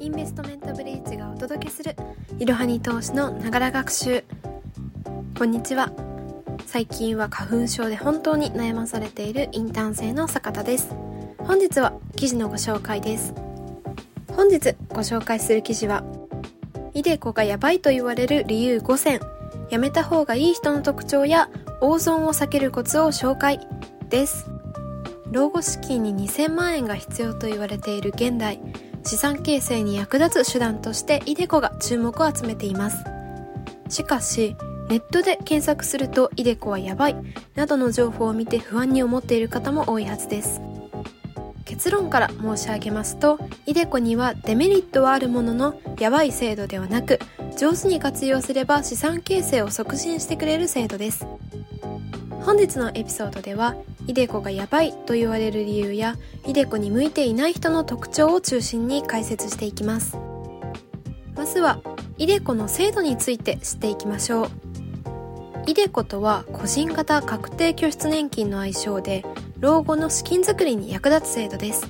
インベストメントブリーチがお届けするいろはに投資のながら学習。こんにちは。最近は花粉症で本当に悩まされているインターン生の坂田です。本日は記事のご紹介です。本日ご紹介する記事はイデコがやばいと言われる理由5選。やめた方がいい人の特徴や大損を避けるコツを紹介。です。老後資金に2000万円が必要と言われている現代。資産形成に役立つ手段としてイデコが注目を集めています。しかしネットで検索するとイデコはやばいなどの情報を見て不安に思っている方も多いはずです。結論から申し上げますとイデコにはデメリットはあるもののやばい制度ではなく上手に活用すれば資産形成を促進してくれる制度です。本日のエピソードではイデコがやばいと言われる理由やイデコに向いていない人の特徴を中心に解説していきますまずはイデコの制度について知っていきましょう。イデコとは個人型確定拠出年金の愛称で老後の資金づくりに役立つ制度です。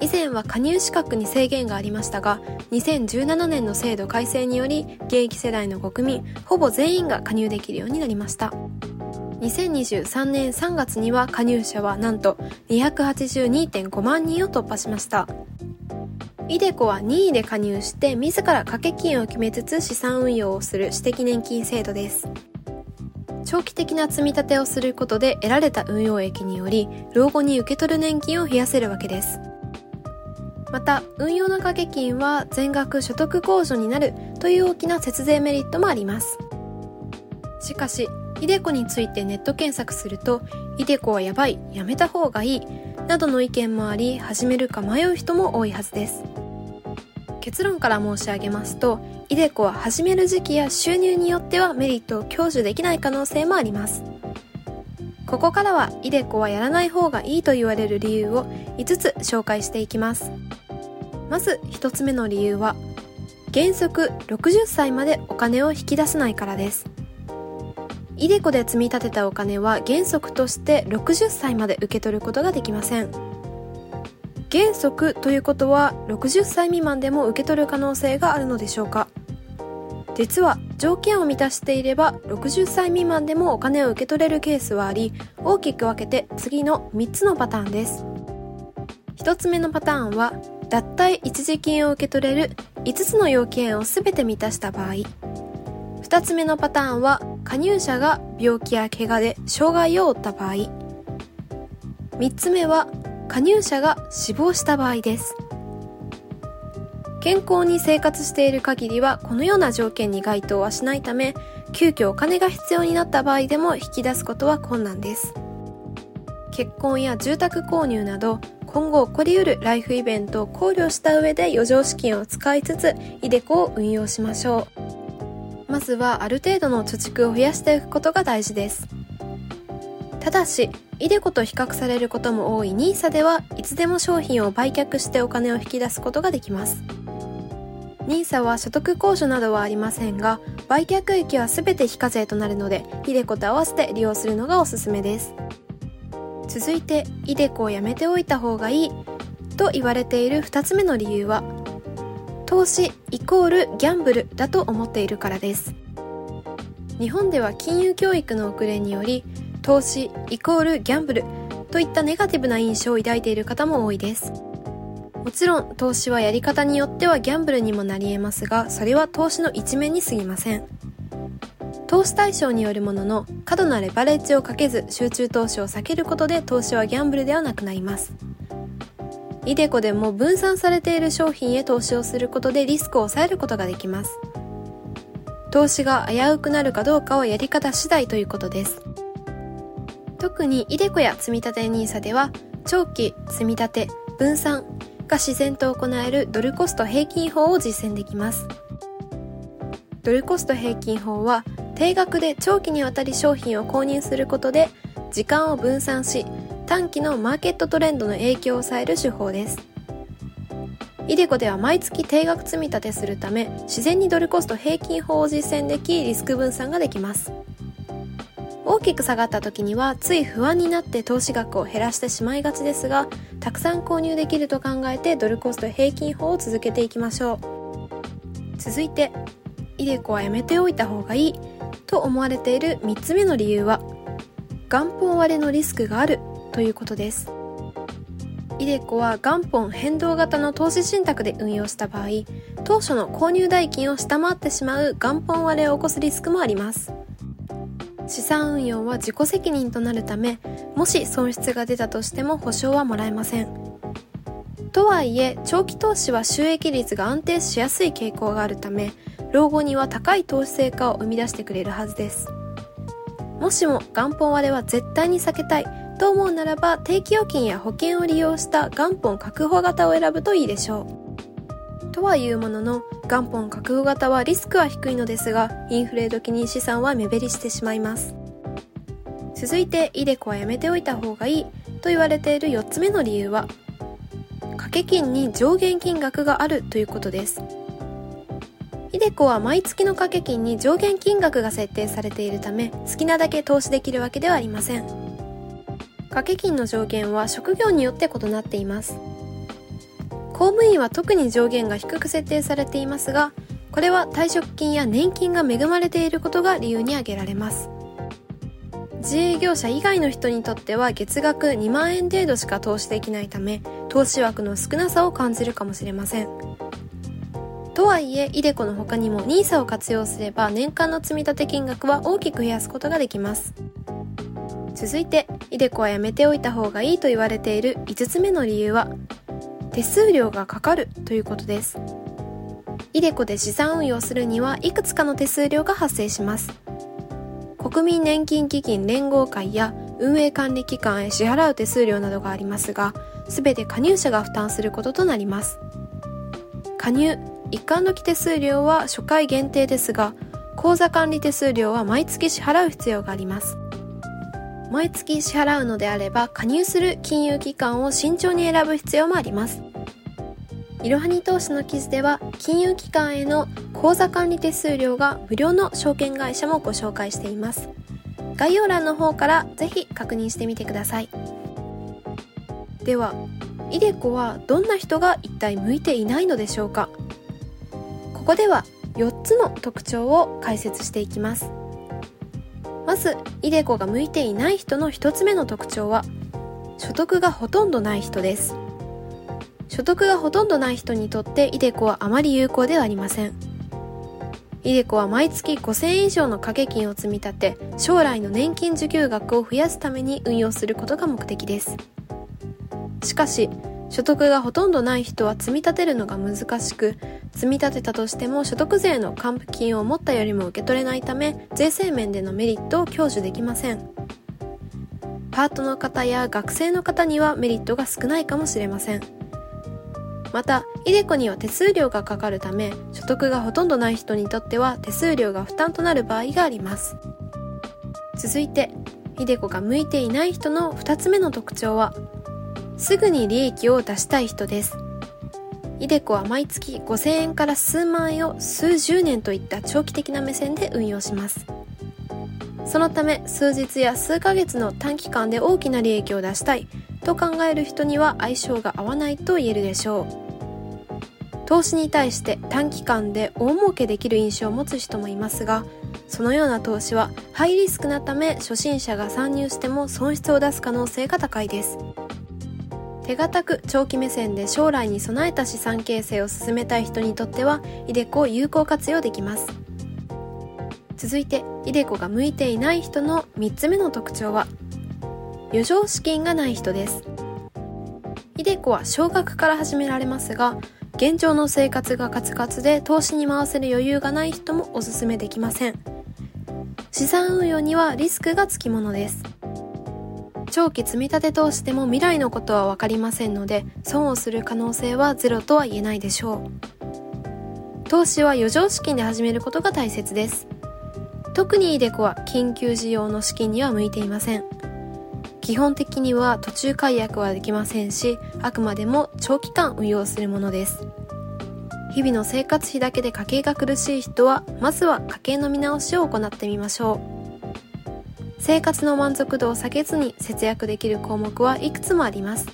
以前は加入資格に制限がありましたが2017年の制度改正により現役世代の国民ほぼ全員が加入できるようになりました。2023年3月には加入者はなんと282.5万人を突破しました。イデコは任意で加入して自ら掛け金を決めつつ資産運用をする私的年金制度です。長期的な積み立てをすることで得られた運用益により老後に受け取る年金を増やせるわけです。また運用の掛け金は全額所得控除になるという大きな節税メリットもあります。しかしイデコについてネット検索すると、イデコはやばい、やめた方がいい、などの意見もあり、始めるか迷う人も多いはずです。結論から申し上げますと、イデコは始める時期や収入によってはメリットを享受できない可能性もあります。ここからは、イデコはやらない方がいいと言われる理由を5つ紹介していきます。まず1つ目の理由は、原則60歳までお金を引き出せないからです。イデコで積み立てたお金は原則として60歳まで受け取ることができません。原則ということは60歳未満でも受け取る可能性があるのでしょうか。実は条件を満たしていれば60歳未満でもお金を受け取れるケースはあり大きく分けて次の3つのパターンです。1つ目のパターンは脱退一時金を受け取れる5つの要件を全て満たした場合。2つ目のパターンは加入者が病気や怪我で障害を負った場合。3つ目は加入者が死亡した場合です。健康に生活している限りはこのような条件に該当はしないため急遽お金が必要になった場合でも引き出すことは困難です。結婚や住宅購入など今後起こりうるライフイベントを考慮した上で余剰資金を使いつつイデコを運用しましょう。まずはある程度の貯蓄を増やしていくことが大事です。ただしイデコと比較されることも多い NISA ではいつでも商品を売却してお金を引き出すことができます。NISA は所得控除などはありませんが売却益は全て非課税となるのでイデコと合わせて利用するのがおすすめです。続いてイデコをやめておいた方がいいと言われている2つ目の理由は投資イコールギャンブルだと思っているからです。日本では金融教育の遅れにより投資イコールギャンブルといったネガティブな印象を抱いている方も多いです。もちろん投資はやり方によってはギャンブルにもなり得ますがそれは投資の一面に過ぎません。投資対象によるものの過度なレバレッジをかけず集中投資を避けることで投資はギャンブルではなくなります。イデコでも分散されている商品へ投資をすることでリスクを抑えることができます。投資が危うくなるかどうかはやり方次第ということです。特にイデコや積立 NISA では長期、積立、分散が自然と行えるドルコスト平均法を実践できます。ドルコスト平均法は定額で長期にわたり商品を購入することで時間を分散し短期のマーケットトレンドの影響を抑える手法です。イデコでは毎月定額積み立てするため自然にドルコスト平均法を実践できリスク分散ができます。大きく下がった時にはつい不安になって投資額を減らしてしまいがちですがたくさん購入できると考えてドルコスト平均法を続けていきましょう。続いてイデコはやめておいた方がいいと思われている3つ目の理由は元本割れのリスクがある。ということです。イデコは元本変動型の投資信託で運用した場合当初の購入代金を下回ってしまう元本割れを起こすリスクもあります。資産運用は自己責任となるためもし損失が出たとしても保証はもらえません。とはいえ長期投資は収益率が安定しやすい傾向があるため老後には高い投資成果を生み出してくれるはずです。もしも元本割れは絶対に避けたいと思うならば定期預金や保険を利用した元本確保型を選ぶといいでしょう。とはいうものの元本確保型はリスクは低いのですがインフレ時に資産は目減りしてしまいます。続いてイデコはやめておいた方がいいと言われている4つ目の理由は掛け金に上限金額があるということです。イデコは毎月の掛け金に上限金額が設定されているため好きなだけ投資できるわけではありません。掛け金の上限は職業によって異なっています。公務員は特に上限が低く設定されていますがこれは退職金や年金が恵まれていることが理由に挙げられます。自営業者以外の人にとっては月額2万円程度しか投資できないため投資枠の少なさを感じるかもしれません。とはいえ、イデコの他にも NISA を活用すれば年間の積立金額は大きく増やすことができます。続いて、イデコはやめておいた方がいいと言われている5つ目の理由は、手数料がかかるということです。イデコで資産運用するにはいくつかの手数料が発生します。国民年金基金連合会や運営管理機関へ支払う手数料などがありますが、すべて加入者が負担することとなります。加入、一貫時手数料は初回限定ですが、口座管理手数料は毎月支払う必要があります。毎月支払うのであれば加入する金融機関を慎重に選ぶ必要もあります。いろはに投資の記事では金融機関への口座管理手数料が無料の証券会社もご紹介しています。概要欄の方からぜひ確認してみてください。では、イデコはどんな人が一体向いていないのでしょうかここでは4つの特徴を解説していきますまずイデコが向いていない人の1つ目の特徴は所得がほとんどない人です。所得がほとんどない人にとってイデコはあまり有効ではありません。イデコは毎月5000円以上の掛け金を積み立て将来の年金受給額を増やすために運用することが目的です。しかし所得がほとんどない人は積み立てるのが難しく積み立てたとしても所得税の還付金を持ったよりも受け取れないため税制面でのメリットを享受できません。パートの方や学生の方にはメリットが少ないかもしれません。またイデコには手数料がかかるため所得がほとんどない人にとっては手数料が負担となる場合があります。続いてイデコが向いていない人の2つ目の特徴はすぐに利益を出したい人です。イデコは毎月5000円から数万円を数十年といった長期的な目線で運用します。そのため数日や数ヶ月の短期間で大きな利益を出したいと考える人には相性が合わないと言えるでしょう。投資に対して短期間で大儲けできる印象を持つ人もいますが、そのような投資はハイリスクなため初心者が参入しても損失を出す可能性が高いです。手堅く長期目線で将来に備えた資産形成を進めたい人にとっては、イデコを有効活用できます。続いて、イデコが向いていない人の3つ目の特徴は、余剰資金がない人です。イデコは少額から始められますが、現状の生活がカツカツで投資に回せる余裕がない人もおすすめできません。資産運用にはリスクがつきものです。長期積立投資でも未来のことは分かりませんので損をする可能性はゼロとは言えないでしょう。投資は余剰資金で始めることが大切です。特にイデコは緊急需要の資金には向いていません。基本的には途中解約はできませんしあくまでも長期間運用するものです。日々の生活費だけで家計が苦しい人はまずは家計の見直しを行ってみましょう。生活の満足度を下げずに節約できる項目はいくつもあります。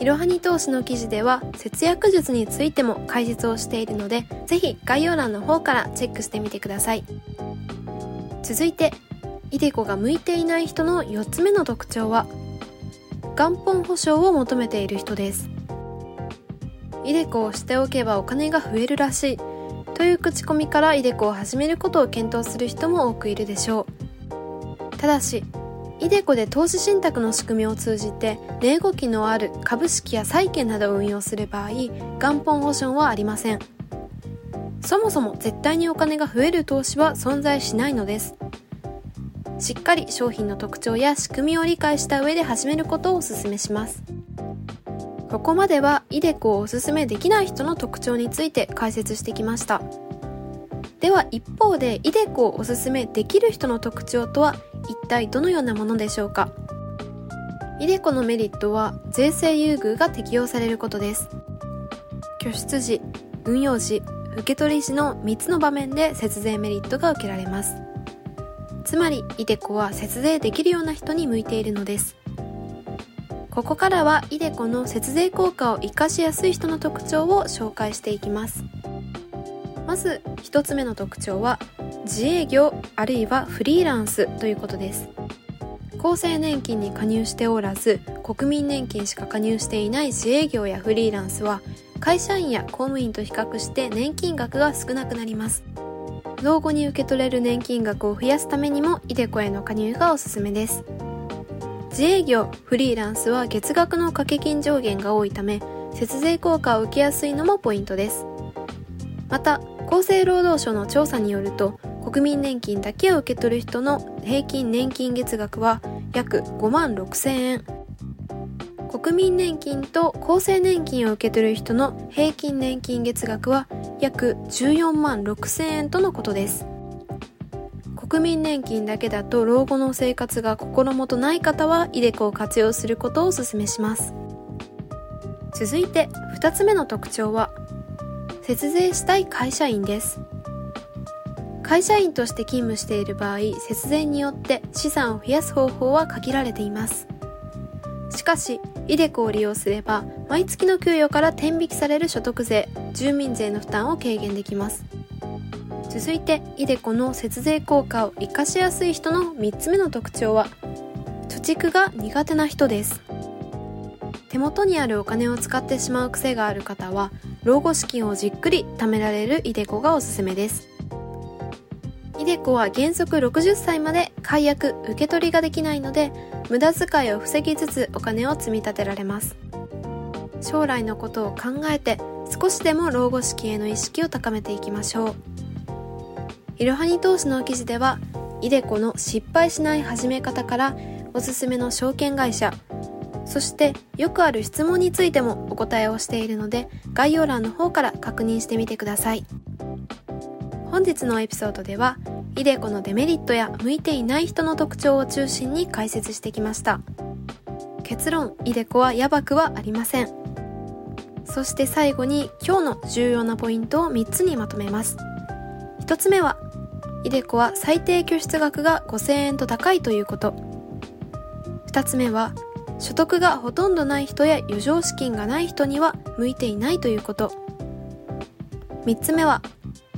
いろはに投資の記事では節約術についても解説をしているのでぜひ概要欄の方からチェックしてみてください。続いてイデコが向いていない人の4つ目の特徴は元本保証を求めている人です。イデコをしておけばお金が増えるらしいという口コミからイデコを始めることを検討する人も多くいるでしょう。ただしイデコで投資信託の仕組みを通じて値動きのある株式や債券などを運用する場合元本保証はありません。そもそも絶対にお金が増える投資は存在しないのです。しっかり商品の特徴や仕組みを理解した上で始めることをお勧めします。ここまではイデコをおすすめできない人の特徴について解説してきました。では一方でイデコをおすすめできる人の特徴とは一体どのようなものでしょうか？イデコのメリットは税制優遇が適用されることです。拠出時運用時受け取り時の3つの場面で節税メリットが受けられます。つまりイデコは節税できるような人に向いているのです。ここからはイデコの節税効果を活かしやすい人の特徴を紹介していきます。まず1つ目の特徴は自営業あるいはフリーランスということです。厚生年金に加入しておらず国民年金しか加入していない自営業やフリーランスは会社員や公務員と比較して年金額が少なくなります。老後に受け取れる年金額を増やすためにもイデコへの加入がおすすめです。自営業フリーランスは月額の掛け金上限が多いため節税効果を受けやすいのもポイントです。また厚生労働省の調査によると国民年金だけを受け取る人の平均年金月額は約5万6千円。国民年金と厚生年金を受け取る人の平均年金月額は約14万6千円とのことです。国民年金だけだと老後の生活が心もとない方はイデコを活用することをお勧めします。続いて2つ目の特徴は節税したい会社員です。会社員として勤務している場合節税によって資産を増やす方法は限られています。しかしイデコを利用すれば毎月の給与から天引きされる所得税住民税の負担を軽減できます。続いてイデコの節税効果を活かしやすい人の3つ目の特徴は貯蓄が苦手な人です。手元にあるお金を使ってしまう癖がある方は老後資金をじっくり貯められるイデコがおすすめです。イデコは原則60歳まで解約受け取りができないので無駄遣いを防ぎつつお金を積み立てられます。将来のことを考えて少しでも老後資金への意識を高めていきましょう。いろはに投資の記事では、イデコの失敗しない始め方からおすすめの証券会社、そしてよくある質問についてもお答えをしているので、概要欄の方から確認してみてください。本日のエピソードでは、イデコのデメリットや向いていない人の特徴を中心に解説してきました。結論、イデコはやばくはありません。そして最後に今日の重要なポイントを3つにまとめます。1つ目はイデコは最低拠出額が5000円と高いということ2つ目は所得がほとんどない人や余剰資金がない人には向いていないということ。3つ目は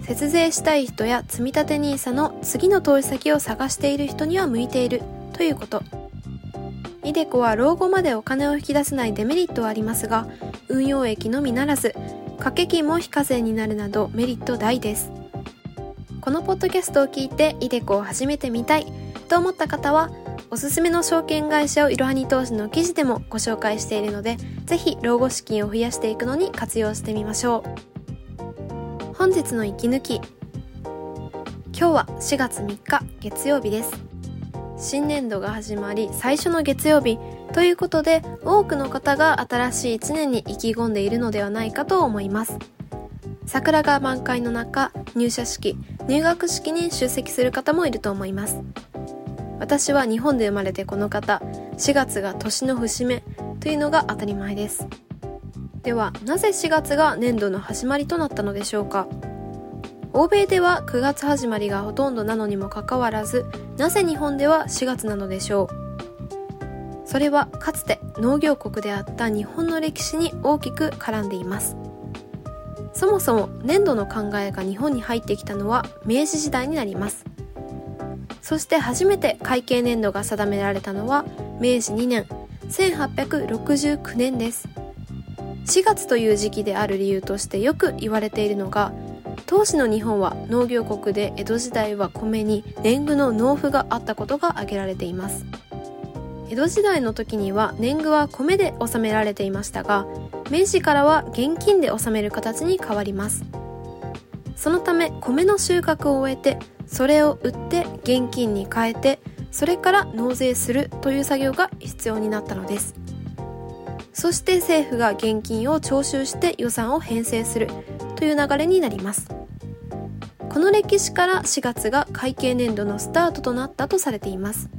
節税したい人や積立 NISA の次の投資先を探している人には向いているということ。イデコは老後までお金を引き出せないデメリットはありますが運用益のみならず掛け金も非課税になるなどメリット大です。このポッドキャストを聞いてイデコを始めてみたいと思った方はおすすめの証券会社をいろはに投資の記事でもご紹介しているのでぜひ老後資金を増やしていくのに活用してみましょう。本日の息抜き。今日は4月3日月曜日です。新年度が始まり最初の月曜日。ということで多くの方が新しい1年に意気込んでいるのではないかと思います。桜が満開の中入社式入学式に出席する方もいると思います。私は日本で生まれてこの方4月が年の節目というのが当たり前です。ではなぜ4月が年度の始まりとなったのでしょうか？欧米では9月始まりがほとんどなのにもかかわらずなぜ日本では4月なのでしょう？それはかつて農業国であった日本の歴史に大きく絡んでいます。そもそも粘土の考えが日本に入ってきたのは明治時代になります。そして初めて会計年度が定められたのは明治2年1869年です。4月という時期である理由としてよく言われているのが当時の日本は農業国で江戸時代は米に年貢の納付があったことが挙げられています。江戸時代の時には年貢は米で納められていましたが明治からは現金で納める形に変わります。そのため米の収穫を終えてそれを売って現金に変えてそれから納税するという作業が必要になったのです。そして政府が現金を徴収して予算を編成するという流れになります。この歴史から4月が会計年度のスタートとなったとされています。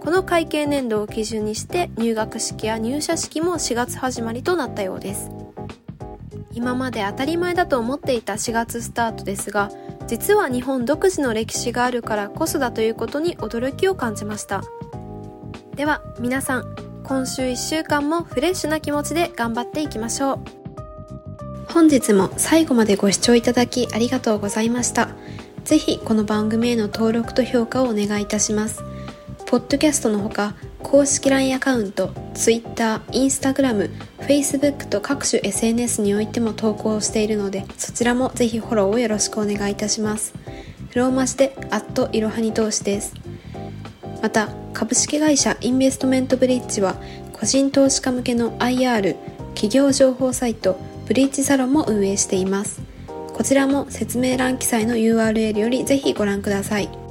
この会計年度を基準にして入学式や入社式も4月始まりとなったようです。今まで当たり前だと思っていた4月スタートですが実は日本独自の歴史があるからこそだということに驚きを感じました。では皆さん今週1週間もフレッシュな気持ちで頑張っていきましょう。本日も最後までご視聴いただきありがとうございました。ぜひこの番組への登録と評価をお願いいたします。ポッドキャストのほか公式 LINE アカウント、Twitter、Instagram、Facebook と各種 SNS においても投稿しているので、そちらもぜひフォローをよろしくお願いいたします。ローマ字で、アットいろはに投資です。また、株式会社インベストメントブリッジは、個人投資家向けの IR、企業情報サイト、ブリッジサロンも運営しています。こちらも説明欄記載の URL よりぜひご覧ください。